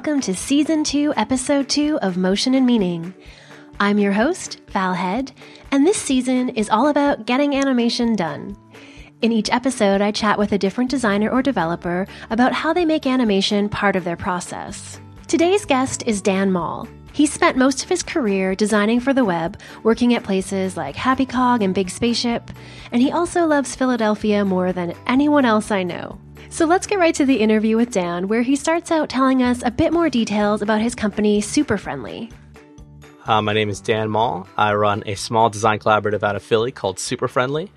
Welcome to Season 2, Episode 2 of Motion and Meaning. I'm your host, Val Head, and this season is all about getting animation done. In each episode, I chat with a different designer or developer about how they make animation part of their process. Today's guest is Dan Mall. He spent most of his career designing for the web, working at places like Happy Cog and Big Spaceship, and he also loves Philadelphia more than anyone else I know. So let's get right to the interview with Dan, where he starts out telling us a bit more details about his company, Super Friendly. Uh, my name is Dan Mall. I run a small design collaborative out of Philly called Super Friendly.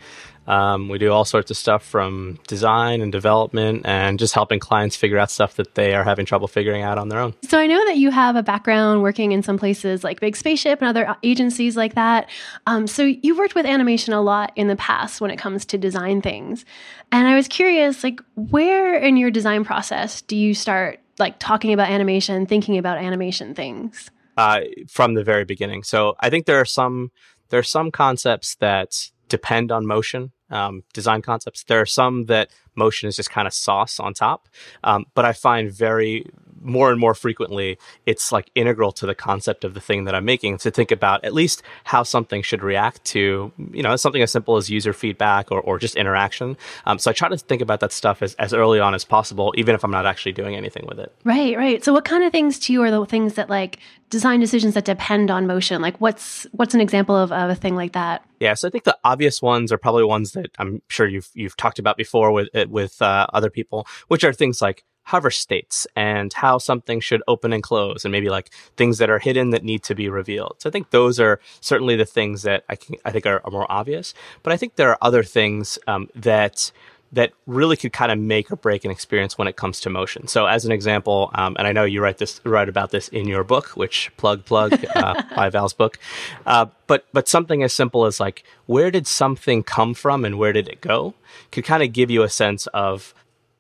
Um, we do all sorts of stuff from design and development and just helping clients figure out stuff that they are having trouble figuring out on their own. So I know that you have a background working in some places like Big Spaceship and other agencies like that. Um, so you've worked with animation a lot in the past when it comes to design things. And I was curious, like, where in your design process do you start like talking about animation, thinking about animation things? Uh, from the very beginning. So I think there are some there are some concepts that depend on motion um, design concepts. There are some that motion is just kind of sauce on top, um, but I find very more and more frequently it's like integral to the concept of the thing that I'm making to think about at least how something should react to, you know, something as simple as user feedback or, or just interaction. Um, so I try to think about that stuff as, as early on as possible, even if I'm not actually doing anything with it. Right, right. So what kind of things to you are the things that like design decisions that depend on motion? Like what's what's an example of, of a thing like that? Yeah, so I think the obvious ones are probably ones that I'm sure you've you've talked about before with with uh, other people, which are things like hover states and how something should open and close and maybe like things that are hidden that need to be revealed. So I think those are certainly the things that I, can, I think are, are more obvious. But I think there are other things um, that that really could kind of make or break an experience when it comes to motion. So, as an example, um, and I know you write this write about this in your book, which plug plug uh, buy Val's book, uh, but but something as simple as like where did something come from and where did it go could kind of give you a sense of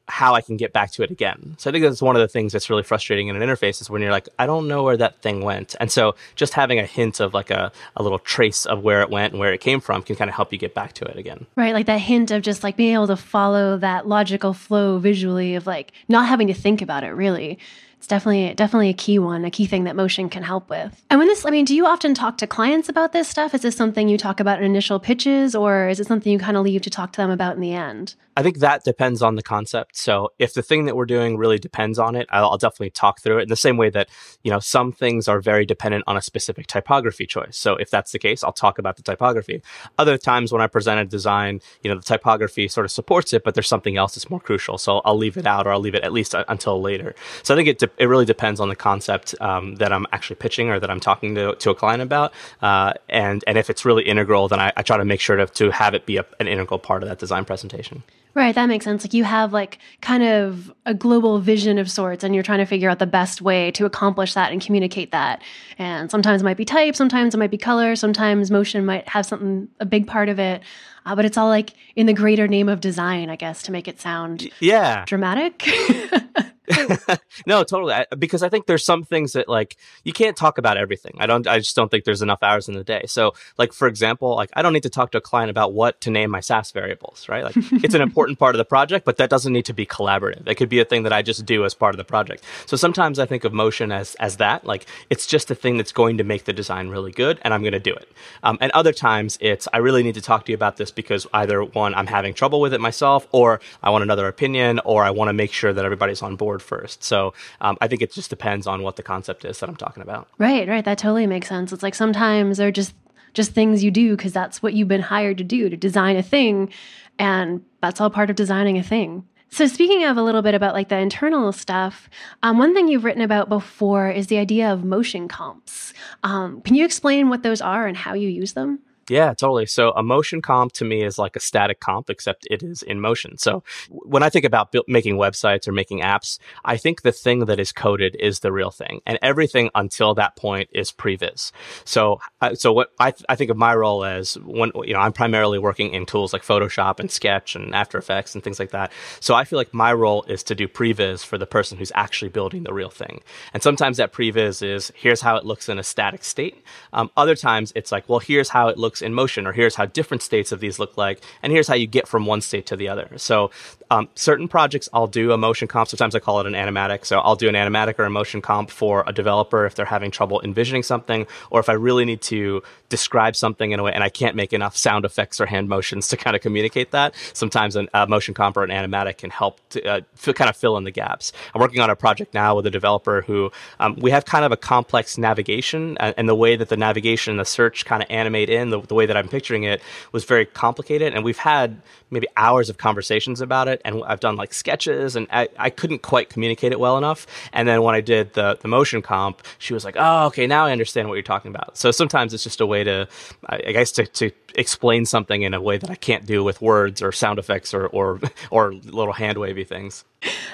how I can get back to it again. So I think that's one of the things that's really frustrating in an interface is when you're like, I don't know where that thing went. And so just having a hint of like a, a little trace of where it went and where it came from can kind of help you get back to it again. Right. Like that hint of just like being able to follow that logical flow visually of like not having to think about it really it's definitely definitely a key one, a key thing that motion can help with. And when this, I mean, do you often talk to clients about this stuff? Is this something you talk about in initial pitches, or is it something you kind of leave to talk to them about in the end? I think that depends on the concept. So if the thing that we're doing really depends on it, I'll, I'll, definitely talk through it in the same way that, you know, some things are very dependent on a specific typography choice. So if that's the case, I'll talk about the typography. Other times when I present a design, you know, the typography sort of supports it, but there's something else that's more crucial. So I'll leave it out or I'll leave it at least uh, until later. So I think it, de- it really depends on the concept um, that I'm actually pitching or that I'm talking to, to a client about. Uh, and, and if it's really integral, then I, I, try to make sure to, to have it be a, an integral part of that design presentation. Right, that makes sense. Like you have like kind of a global vision of sorts and you're trying to figure out the best way to accomplish that and communicate that. And sometimes it might be type, sometimes it might be color, sometimes motion might have something a big part of it. Uh, but it's all like in the greater name of design, I guess, to make it sound yeah dramatic. no, totally. I, because I think there's some things that like you can't talk about everything. I don't. I just don't think there's enough hours in the day. So, like for example, like I don't need to talk to a client about what to name my Sass variables. Right? Like it's an important part of the project, but that doesn't need to be collaborative. It could be a thing that I just do as part of the project. So sometimes I think of motion as as that. Like it's just a thing that's going to make the design really good, and I'm going to do it. Um, and other times it's I really need to talk to you about this because either one I'm having trouble with it myself, or I want another opinion, or I want to make sure that everybody's on board first. So um, I think it just depends on what the concept is that I'm talking about. Right, right. That totally makes sense. It's like sometimes they're just just things you do because that's what you've been hired to do to design a thing, and that's all part of designing a thing. So, speaking of a little bit about like the internal stuff, um, one thing you've written about before is the idea of motion comps. Um, can you explain what those are and how you use them? Yeah, totally. So a motion comp to me is like a static comp, except it is in motion. So when I think about build, making websites or making apps, I think the thing that is coded is the real thing, and everything until that point is previs. So, so what I, th- I think of my role as when you know I'm primarily working in tools like Photoshop and Sketch and After Effects and things like that. So I feel like my role is to do previs for the person who's actually building the real thing. And sometimes that previs is here's how it looks in a static state. Um, other times it's like well here's how it looks looks in motion, or here's how different states of these look like, and here's how you get from one state to the other. So Um, certain projects I'll do a motion comp. Sometimes I call it an animatic. So I'll do an animatic or a motion comp for a developer if they're having trouble envisioning something, or if I really need to describe something in a way and I can't make enough sound effects or hand motions to kind of communicate that. Sometimes a uh, motion comp or an animatic can help to uh, f- kind of fill in the gaps. I'm working on a project now with a developer who um, we have kind of a complex navigation and, and, the way that the navigation and the search kind of animate in the, the way that I'm picturing it was very complicated. And we've had maybe hours of conversations about it. And I've done like sketches and I, I couldn't quite communicate it well enough. And then when I did the, the motion comp, she was like, oh, okay, now I understand what you're talking about. So sometimes it's just a way to, I guess, to, to explain something in a way that I can't do with words or sound effects or, or, or little hand wavy things.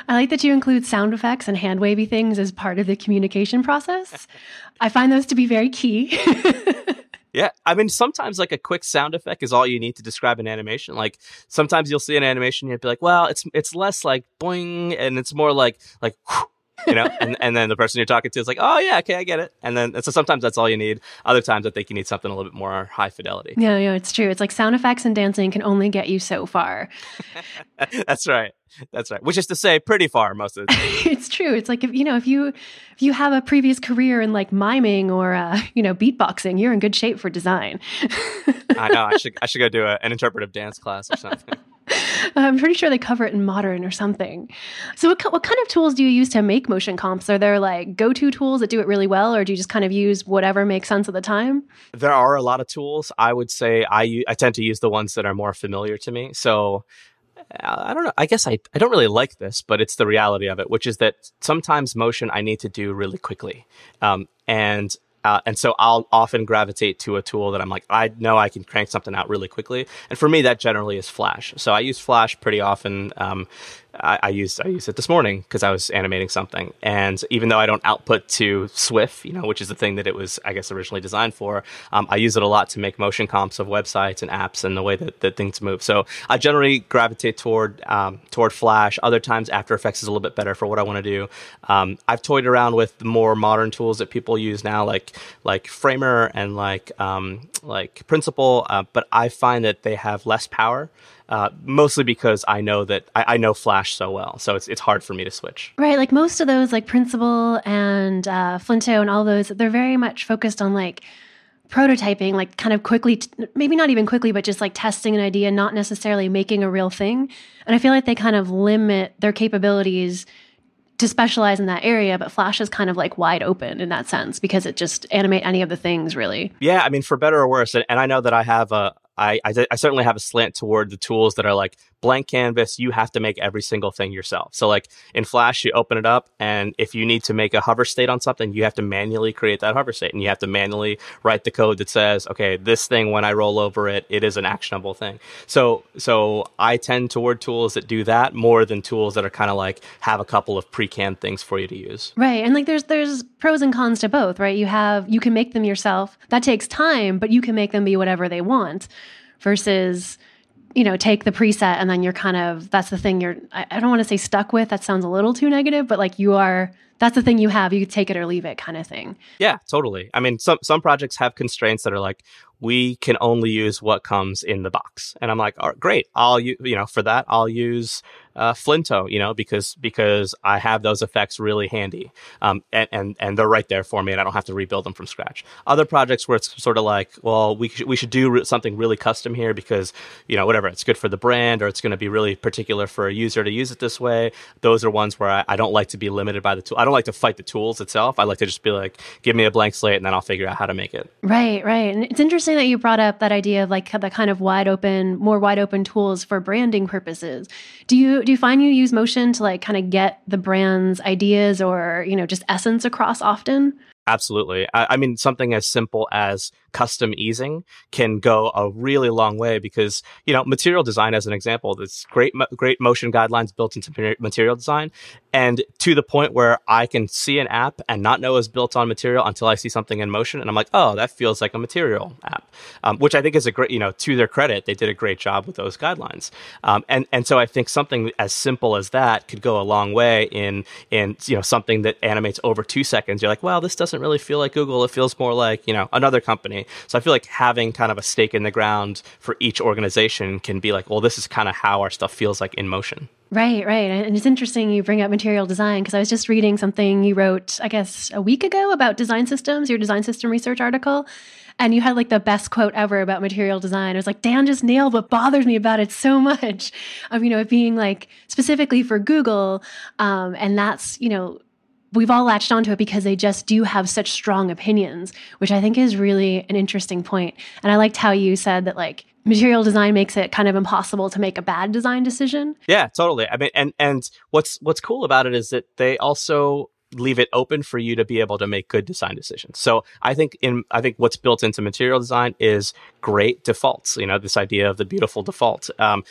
I like that you include sound effects and hand wavy things as part of the communication process. I find those to be very key. Yeah, I mean, sometimes like a quick sound effect is all you need to describe an animation. Like sometimes you'll see an animation, and you'll be like, "Well, it's it's less like boing," and it's more like like. Whew, you know, and, and then the person you're talking to is like, oh yeah, okay, I get it. And then so sometimes that's all you need. Other times I think you need something a little bit more high fidelity. Yeah, yeah, it's true. It's like sound effects and dancing can only get you so far. that's right. That's right. Which is to say, pretty far most of the time. it's true. It's like if you know if you if you have a previous career in like miming or uh, you know beatboxing, you're in good shape for design. I know. I should I should go do a, an interpretive dance class or something. I'm pretty sure they cover it in modern or something. So, what, what kind of tools do you use to make motion comps? Are there like go to tools that do it really well, or do you just kind of use whatever makes sense at the time? There are a lot of tools. I would say I, I tend to use the ones that are more familiar to me. So, I don't know. I guess I, I don't really like this, but it's the reality of it, which is that sometimes motion I need to do really quickly. Um, and uh, and so I'll often gravitate to a tool that I'm like, I know I can crank something out really quickly. And for me, that generally is Flash. So I use Flash pretty often. Um, I, I used I used it this morning because I was animating something, and even though I don't output to SWF, you know, which is the thing that it was, I guess, originally designed for, um, I use it a lot to make motion comps of websites and apps and the way that, that things move. So I generally gravitate toward um, toward Flash. Other times, After Effects is a little bit better for what I want to do. Um, I've toyed around with more modern tools that people use now, like like Framer and like um, like Principle, uh, but I find that they have less power. Uh, mostly because I know that I, I, know Flash so well, so it's it's hard for me to switch. Right, like most of those, like Principle and uh, Flinto and all those, they're very much focused on like prototyping, like kind of quickly, t- maybe not even quickly, but just like testing an idea, not necessarily making a real thing. And I feel like they kind of limit their capabilities to specialize in that area, but Flash is kind of like wide open in that sense because it just animate any of the things really. Yeah, I mean, for better or worse, and, and I know that I have a I, I, I, certainly have a slant toward the tools that are like blank canvas. You have to make every single thing yourself. So like in Flash, you open it up and if you need to make a hover state on something, you have to manually create that hover state and you have to manually write the code that says, okay, this thing, when I roll over it, it is an actionable thing. So, so I tend toward tools that do that more than tools that are kind of like have a couple of pre-canned things for you to use. Right. And like there's, there's pros and cons to both, right? You have, you can make them yourself. That takes time, but you can make them be whatever they want versus you know take the preset and then you're kind of that's the thing you're I, I don't want to say stuck with that sounds a little too negative but like you are that's the thing you have you take it or leave it kind of thing. Yeah totally. I mean some some projects have constraints that are like we can only use what comes in the box. And i'm like all right, great. I'll you you know for that i'll use uh, Flinto, you know, because because I have those effects really handy, um, and and and they're right there for me, and I don't have to rebuild them from scratch. Other projects where it's sort of like, well, we we should do re- something really custom here because you know whatever it's good for the brand or it's going to be really particular for a user to use it this way. Those are ones where I, I don't like to be limited by the tool. I don't like to fight the tools itself. I like to just be like, give me a blank slate, and then I'll figure out how to make it. Right, right, and it's interesting that you brought up that idea of like the kind of wide open, more wide open tools for branding purposes. Do you do you find you use motion to like kind of get the brand's ideas or you know just essence across often? Absolutely. I, I mean something as simple as custom easing can go a really long way because you know material design as an example there's great great motion guidelines built into material design. And to the point where i can see an app and not know it's built on material until i see something in motion and i'm like oh that feels like a material app um, which i think is a great you know to their credit they did a great job with those guidelines. Um, and and so i think something as simple as that could go a long way in in you know something that animates over two seconds. You're like well this doesn't really feel like google. It feels more like you know another so I feel like having kind of a stake in the ground for each organization can be like, well, this is kind of how our stuff feels like in motion. Right, right. And it's interesting you bring up material design because I was just reading something you wrote, I guess, a week ago about design systems, your design system research article. And you had like the best quote ever about material design. It was like, Dan just nailed what bothers me about it so much. Of, you know, it being like specifically for Google. Um, and that's, you know, we've all latched onto it because they just do have such strong opinions, which I think is really an interesting point. And I liked how you said that like material design makes it kind of impossible to make a bad design decision. Yeah, totally. I mean, and and what's what's cool about it is that they also leave it open for you to be able to make good design decisions. So I think in I think what's built into material design is great defaults. You know, this idea of the beautiful default. Um,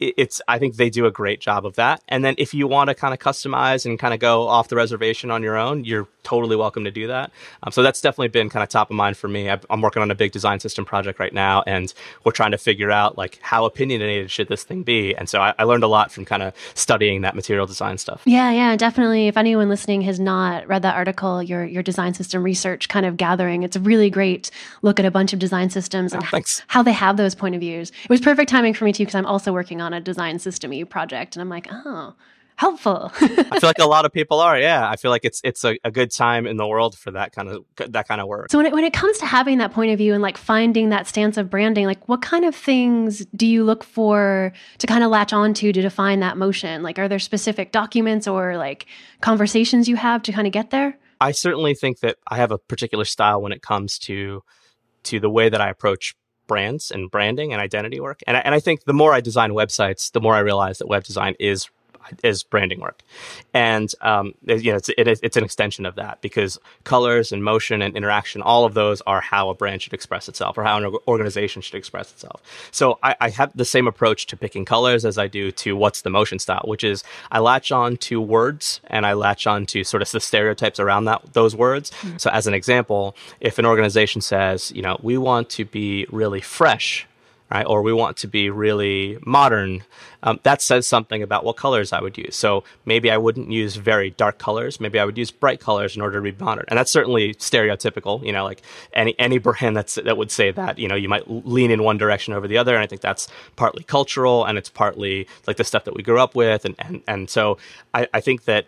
it's I think they do a great job of that. And then if you want to kind of customize and kind of go off the reservation on your own, you're totally welcome to do that. Um, so that's definitely been kind of top of mind for me. i am working on a big design system project right now, and we're trying to figure out like how opinionated should this thing be. And so I, I learned a lot from kind of studying that material design stuff. Yeah, yeah, definitely. If anyone listening has not read that article, your your design system research kind of gathering, it's a really great look at a bunch of design systems and oh, how they have those point of views. It was perfect timing for me too because I'm also working on on a design system e project. And I'm like, oh, helpful. I feel like a lot of people are. Yeah, I feel like it's it's a, a, good time in the world for that kind of that kind of work. So when it when it comes to having that point of view and like finding that stance of branding, like what kind of things do you look for to kind of latch onto to define that motion? Like, are there specific documents or like conversations you have to kind of get there? I certainly think that I have a particular style when it comes to to the way that I approach brands and branding and identity work. And I, and I think the more I design websites, the more I realize that web design is is branding work, and um, you know it's it, it's an extension of that because colors and motion and interaction, all of those are how a brand should express itself or how an organization should express itself. So I, I have the same approach to picking colors as I do to what's the motion style, which is I latch on to words and I latch on to sort of the stereotypes around that those words. Mm-hmm. So as an example, if an organization says, you know, we want to be really fresh right? Or we want to be really modern. Um, that says something about what colors I would use. So maybe I wouldn't use very dark colors. Maybe I would use bright colors in order to be modern. And that's certainly stereotypical. You know, like any any brand that's that would say that. You know, you might lean in one direction over the other. And I think that's partly cultural, and it's partly like the stuff that we grew up with. And and and so I, I think that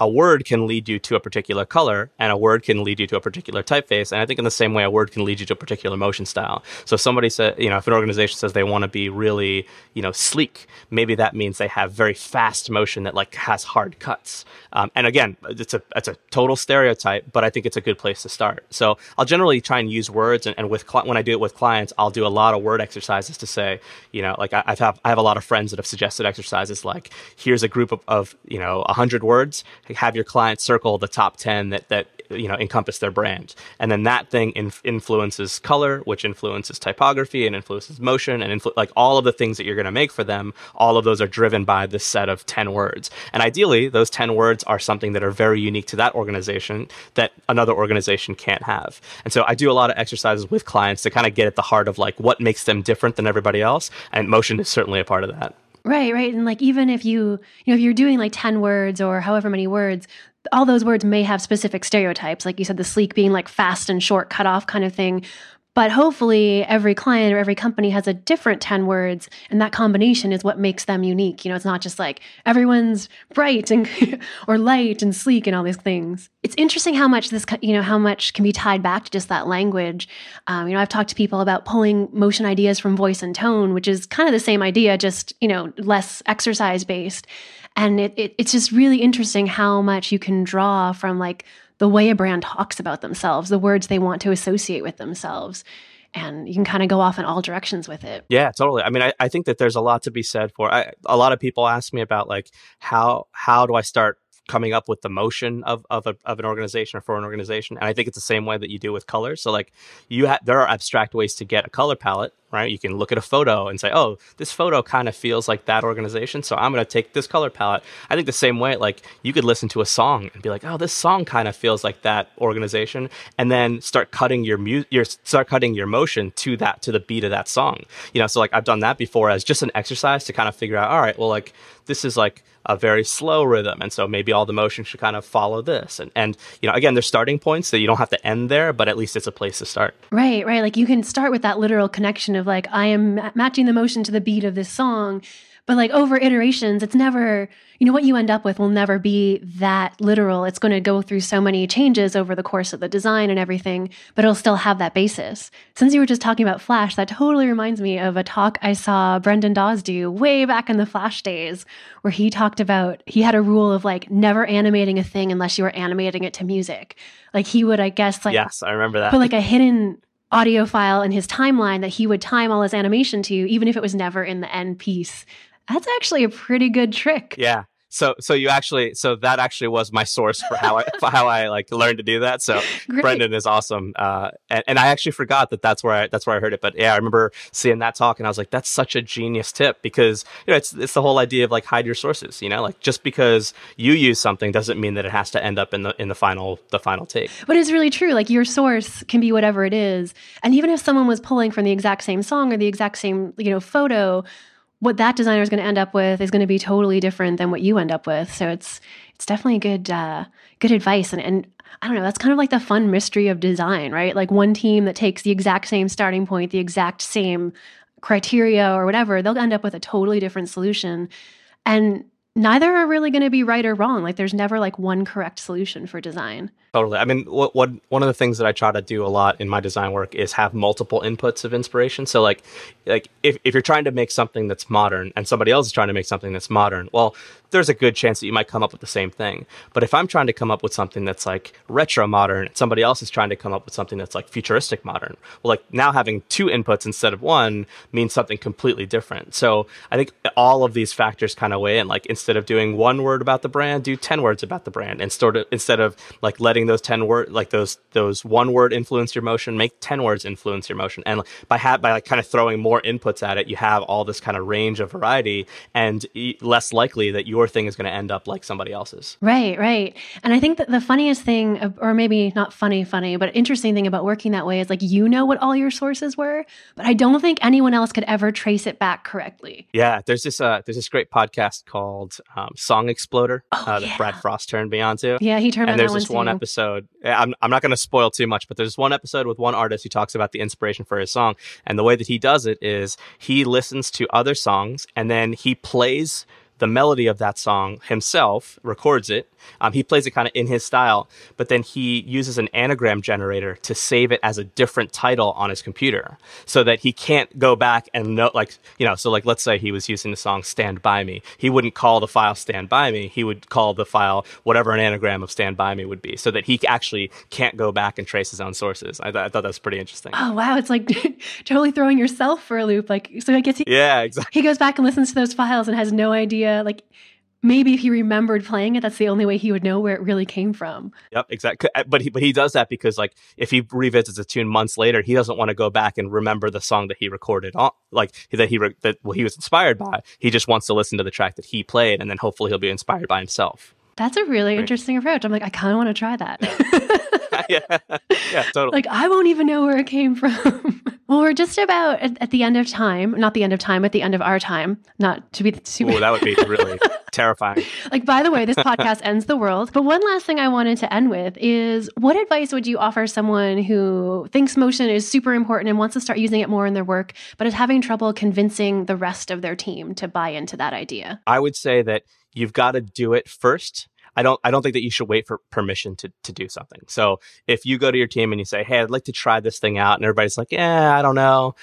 a word can lead you to a particular color and a word can lead you to a particular typeface. And I think in the same way, a word can lead you to a particular motion style. So if somebody said, you know, if an organization says they want to be really, you know, sleek, maybe that means they have very fast motion that like has hard cuts. Um, and again, it's a, it's a total stereotype, but I think it's a good place to start. So I'll generally try and use words and, and with, cl- when I do it with clients, I'll do a lot of word exercises to say, you know, like I, I've have, I have a lot of friends that have suggested exercises like, here's a group of, of you know, a hundred words have your client circle the top 10 that, that you know encompass their brand. And then that thing inf- influences color which influences typography and influences motion and influ- like all of the things that you're going to make for them all of those are driven by this set of 10 words. And ideally those 10 words are something that are very unique to that organization that another organization can't have. And so i do a lot of exercises with clients to kind of get at the heart of like what makes them different than everybody else and motion is certainly a part of that Right, right. And like even if you, you know, if you're doing like 10 words or however many words, all those words may have specific stereotypes. Like you said, the sleek being like fast and short, cut off kind of thing. But hopefully, every client or every company has a different 10 words, and that combination is what makes them unique. You know, it's not just like everyone's bright and or light and sleek and all these things. It's interesting how much this, you know, how much can be tied back to just that language. Um, you know, I've talked to people about pulling motion ideas from voice and tone, which is kind of the same idea, just, you know, less exercise based. And it, it, it's just really interesting how much you can draw from like the way a brand talks about themselves, the words they want to associate with themselves. And you can kind of go off in all directions with it. Yeah, totally. I mean, I, I think that there's a lot to be said for. I, a lot of people ask me about like how how do I start coming up with the motion of of, a, of an organization or for an organization and i think it's the same way that you do with colors so like you have there are abstract ways to get a color palette right? You can look at a photo and say, oh, this photo kind of feels like that organization. So I'm going to take this color palette. I think the same way, like you could listen to a song and be like, oh, this song kind of feels like that organization. And then start cutting your mu- your, start cutting your motion to that, to the beat of that song. You know, so like I've done that before as just an exercise to kind of figure out, all right, well, like this is like a very slow rhythm. And so maybe all the motion should kind of follow this. And, and, you know, again, there's starting points so you don't have to end there, but at least it's a place to start. Right, right. Like you can start with that literal connection of like I am matching the motion to the beat of this song But like over iterations, it's never, you know, what you end up with will never be that literal. It's going to go through so many changes over the course of the design and everything, but it'll still have that basis. Since you were just talking about Flash, that totally reminds me of a talk I saw Brendan Dawes do way back in the Flash days, where he talked about he had a rule of like never animating a thing unless you were animating it to music. Like he would, I guess, like yes, I remember that. Put like a hidden audio file in his timeline that he would time all his animation to, even if it was never in the end piece. That's actually a pretty good trick. Yeah so so you actually so that actually was my source for how I for how I like learned to do that. So Great. Brendan is awesome, uh, and, and I actually forgot that that's where I that's where I heard it. But yeah, I remember seeing that talk, and I was like, that's such a genius tip because you know it's it's the whole idea of like hide your sources. You know, like just because you use something doesn't mean that it has to end up in the in the final the final take. But it's really true. Like your source can be whatever it is, and even if someone was pulling from the exact same song or the exact same you know photo what that designer is going to end up with is going to be totally different than what you end up with. So it's it's definitely good uh, good advice and and I don't know, that's kind of like the fun mystery of design, right? Like one team that takes the exact same starting point, the exact same criteria or whatever, they'll end up with a totally different solution. And neither are really going to be right or wrong. Like there's never like one correct solution for design. Totally. I mean, what, what one of the things that I try to do a lot in my design work is have multiple inputs of inspiration. So like like if, if you're trying to make something that's modern and somebody else is trying to make something that's modern, well, there's a good chance that you might come up with the same thing. But if I'm trying to come up with something that's like retro modern, somebody else is trying to come up with something that's like futuristic modern, well, like now having two inputs instead of one means something completely different. So I think all of these factors kind of weigh in. Like instead of doing one word about the brand, do ten words about the brand, and sort of instead of like letting those ten word like those those one word influence your motion, make ten words influence your motion. And by ha- by like kind of throwing more inputs at it, you have all this kind of range of variety, and less likely that your thing is going to end up like somebody else's. Right, right. And I think that the funniest thing, or maybe not funny, funny, but interesting thing about working that way is like you know what all your sources were, but I don't think anyone else could ever trace it back correctly. Yeah, there's this uh, there's this great podcast called um, Song Exploder oh, uh, that yeah. Brad Frost turned me on to. Yeah, he turned. On and there's this one, one episode. Eh, I'm I'm not going to spoil too much, but there's one episode with one artist who talks about the inspiration for his song, and the way that he does it is he listens to other songs and then he plays the melody of that song himself, records it. Um, he plays it kind of in his style, but then he uses an anagram generator to save it as a different title on his computer so that he can't go back and know, like, you know, so like, let's say he was using the song Stand By Me. He wouldn't call the file Stand By Me. He would call the file whatever an anagram of Stand By Me would be so that he actually can't go back and trace his own sources. I, th- I thought that was pretty interesting. Oh, wow. It's like totally throwing yourself for a loop. Like, so I guess he, yeah, exactly. He goes back and listens to those files and has no idea like maybe if he remembered playing it, that's the only way he would know where it really came from. Yep, exactly. Uh, but he, but he does that because like if he revisits a tune months later, he doesn't want to go back and remember the song that he recorded on, like that he re- that well, he was inspired by. He just wants to listen to the track that he played, and then hopefully he'll be inspired by himself. That's a really right. interesting approach. I'm like, I kind of want to try that. yeah, yeah, totally. Like I won't even know where it came from. well, we're just about at, at, the end of time. Not the end of time, at the end of our time. Not to be super. Oh, that would be really terrifying. Like, by the way, this podcast ends the world. But one last thing I wanted to end with is what advice would you offer someone who thinks motion is super important and wants to start using it more in their work, but is having trouble convincing the rest of their team to buy into that idea? I would say that you've got to do it first I don't I don't think that you should wait for permission to to do something. So if you go to your team and you say, "Hey, I'd like to try this thing out," and everybody's like, "Yeah, I don't know,"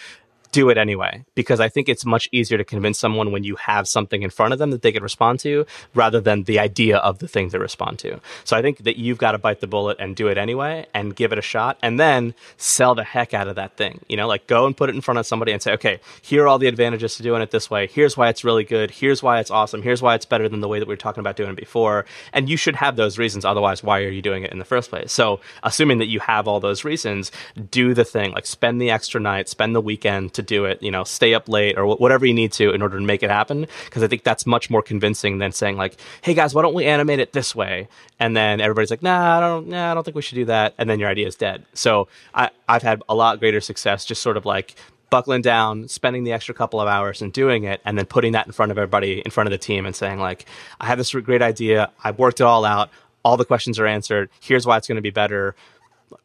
do it anyway because I think it's much easier to convince someone when you have something in front of them that they can respond to rather than the idea of the thing to respond to. So I think that you've got to bite the bullet and do it anyway and give it a shot and then sell the heck out of that thing. You know, like go and put it in front of somebody and say, okay, here are all the advantages to doing it this way. Here's why it's really good. Here's why it's awesome. Here's why it's better than the way that we were talking about doing it before. And you should have those reasons. Otherwise, why are you doing it in the first place? So assuming that you have all those reasons, do the thing, like spend the extra night, spend the weekend to do it, you know, stay up late or whatever you need to in order to make it happen. Because I think that's much more convincing than saying like, "Hey guys, why don't we animate it this way?" And then everybody's like, "Nah, I don't, nah, I don't think we should do that." And then your idea is dead. So I, I've had a lot greater success just sort of like buckling down, spending the extra couple of hours and doing it, and then putting that in front of everybody, in front of the team, and saying like, "I have this great idea. I've worked it all out. All the questions are answered. Here's why it's going to be better."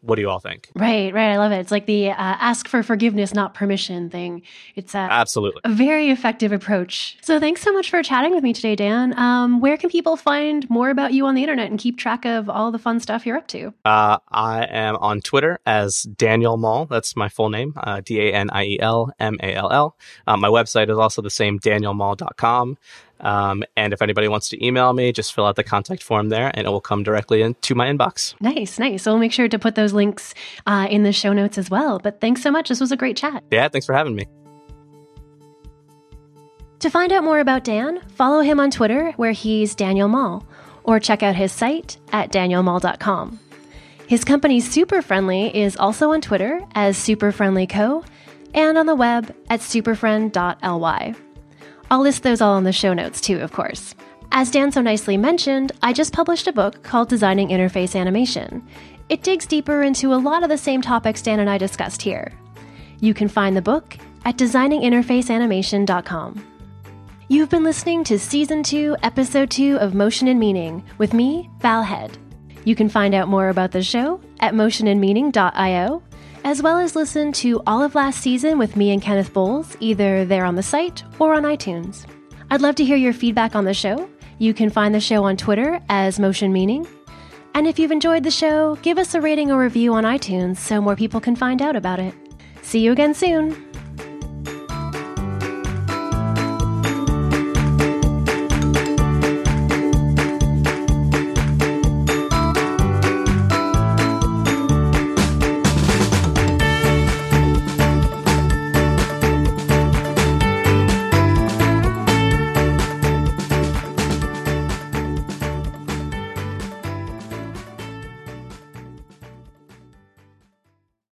What do you all think? Right, right. I love it. It's like the uh, ask for forgiveness, not permission thing. It's a, Absolutely. a very effective approach. So thanks so much for chatting with me today, Dan. Um, where can people find more about you on the internet and keep track of all the fun stuff you're up to? Uh, I am on Twitter as Daniel Mall. That's my full name, uh, D A N I E L M A L L. Uh, my website is also the same, danielmall.com. Um, and if anybody wants to email me, just fill out the contact form there and it will come directly into my inbox. Nice, nice. So we'll make sure to put those links uh, in the show notes as well. But thanks so much. This was a great chat. Yeah, thanks for having me. To find out more about Dan, follow him on Twitter where he's Daniel Mall, or check out his site at danielmall.com. His company Super Friendly is also on Twitter as Super Friendly Co. and on the web at superfriend.ly. I'll list those all in the show notes too, of course. As Dan so nicely mentioned, I just published a book called Designing Interface Animation. It digs deeper into a lot of the same topics Dan and I discussed here. You can find the book at designinginterfaceanimation.com. You've been listening to Season 2, Episode 2 of Motion and Meaning with me, Val Head. You can find out more about the show at motionandmeaning.io, as well as listen to all of last season with me and Cennydd Bowles, either there on the site or on iTunes. I'd love to hear your feedback on the show. You can find the show on Twitter as Motion Meaning. And if you've enjoyed the show, give us a rating or review on iTunes so more people can find out about it. See you again soon.